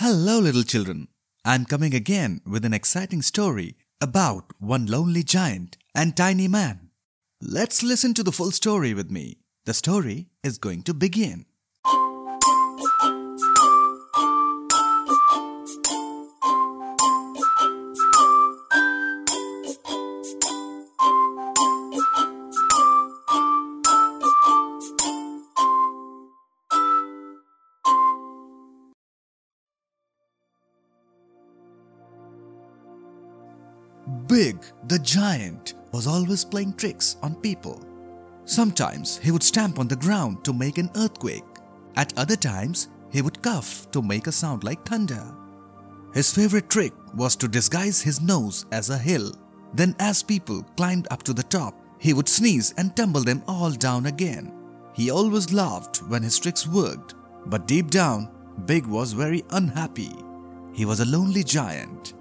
Hello, little children. I'm coming again with an exciting story about one lonely giant and tiny man. Let's listen to the full story with me. The story is going to begin. Big, the giant, was always playing tricks on people. Sometimes he would stamp on the ground to make an earthquake. At other times, he would cough to make a sound like thunder. His favorite trick was to disguise his nose as a hill. Then, as people climbed up to the top, he would sneeze and tumble them all down again. He always laughed when his tricks worked, but deep down, Big was very unhappy. He was a lonely giant.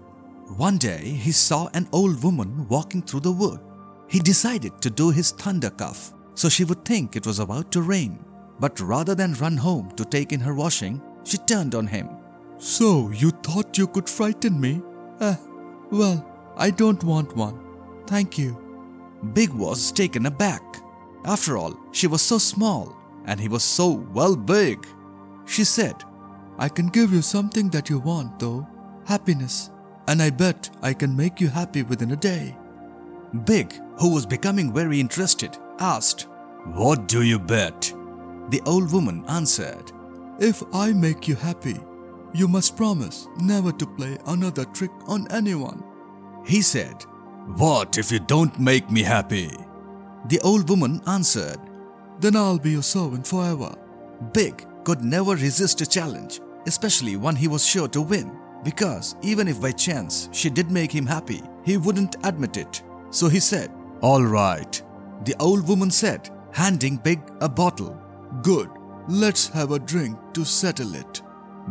One day, he saw an old woman walking through the wood. He decided to do his thunder cuff so she would think it was about to rain. But rather than run home to take in her washing, she turned on him. So, you thought you could frighten me? Eh, well, I don't want one. Thank you. Big was taken aback. After all, she was so small and he was so well big. She said, I can give you something that you want, though happiness and I bet I can make you happy within a day. Big, who was becoming very interested, asked, What do you bet? The old woman answered, If I make you happy, you must promise never to play another trick on anyone. He said, What if you don't make me happy? The old woman answered, Then I'll be your servant forever. Big could never resist a challenge, especially one he was sure to win because even if by chance she did make him happy, he wouldn't admit it. So he said, All right. The old woman said, handing Big a bottle. Good, let's have a drink to settle it.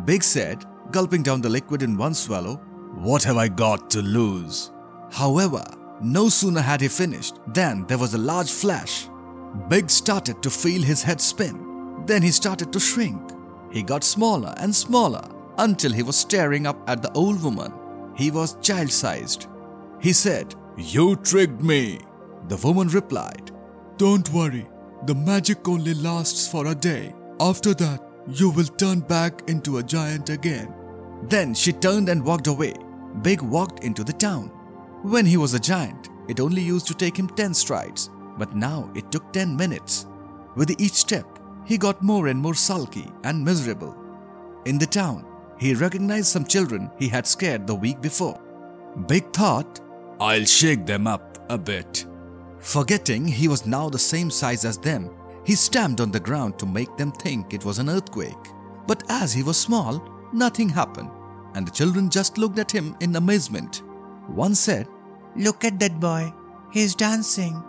Big said, gulping down the liquid in one swallow, What have I got to lose? However, no sooner had he finished than there was a large flash. Big started to feel his head spin. Then he started to shrink. He got smaller and smaller until he was staring up at the old woman. He was child sized. He said, You tricked me. The woman replied, Don't worry, the magic only lasts for a day. After that, you will turn back into a giant again. Then she turned and walked away. Big walked into the town. When he was a giant, it only used to take him 10 strides, but now it took 10 minutes. With each step, he got more and more sulky and miserable. In the town, he recognized some children he had scared the week before. Big thought, I'll shake them up a bit. Forgetting he was now the same size as them, he stamped on the ground to make them think it was an earthquake. But as he was small, nothing happened, and the children just looked at him in amazement. One said, Look at that boy, he's dancing.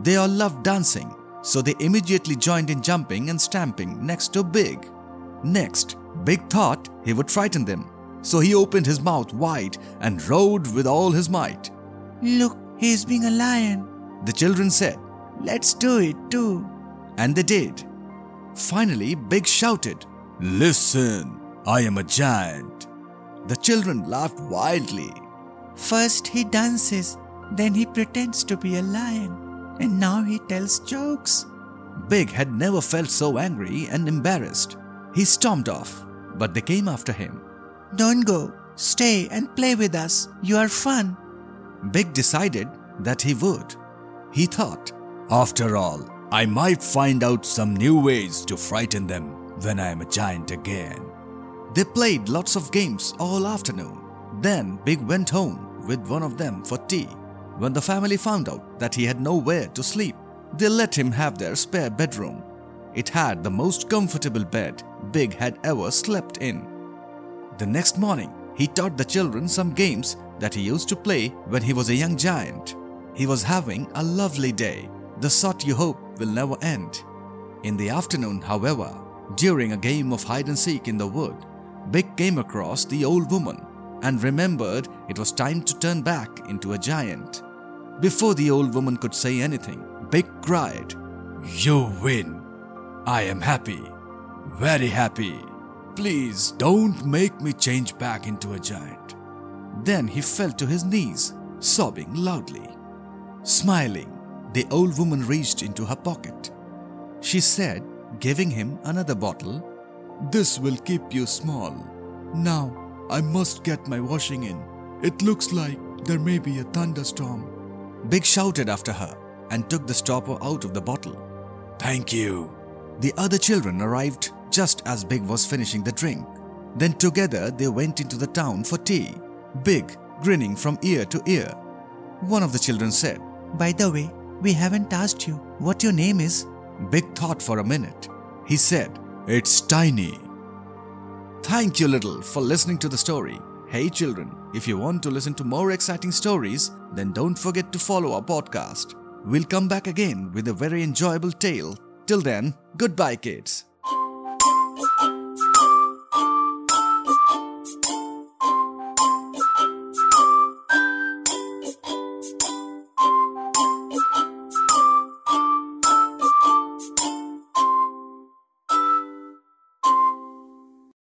They all loved dancing, so they immediately joined in jumping and stamping next to Big. Next, Big thought he would frighten them, so he opened his mouth wide and roared with all his might. Look, he's being a lion. The children said, Let's do it too. And they did. Finally, Big shouted, Listen, I am a giant. The children laughed wildly. First he dances, then he pretends to be a lion, and now he tells jokes. Big had never felt so angry and embarrassed. He stormed off, but they came after him. Don't go. Stay and play with us. You are fun. Big decided that he would. He thought, after all, I might find out some new ways to frighten them when I am a giant again. They played lots of games all afternoon. Then Big went home with one of them for tea. When the family found out that he had nowhere to sleep, they let him have their spare bedroom. It had the most comfortable bed Big had ever slept in. The next morning, he taught the children some games that he used to play when he was a young giant. He was having a lovely day, the sort you hope will never end. In the afternoon, however, during a game of hide and seek in the wood, Big came across the old woman and remembered it was time to turn back into a giant. Before the old woman could say anything, Big cried, You win! I am happy, very happy. Please don't make me change back into a giant. Then he fell to his knees, sobbing loudly. Smiling, the old woman reached into her pocket. She said, giving him another bottle, This will keep you small. Now, I must get my washing in. It looks like there may be a thunderstorm. Big shouted after her and took the stopper out of the bottle. Thank you. The other children arrived just as Big was finishing the drink. Then together they went into the town for tea, Big grinning from ear to ear. One of the children said, By the way, we haven't asked you what your name is. Big thought for a minute. He said, It's Tiny. Thank you, Little, for listening to the story. Hey, children, if you want to listen to more exciting stories, then don't forget to follow our podcast. We'll come back again with a very enjoyable tale. Till then, goodbye, kids.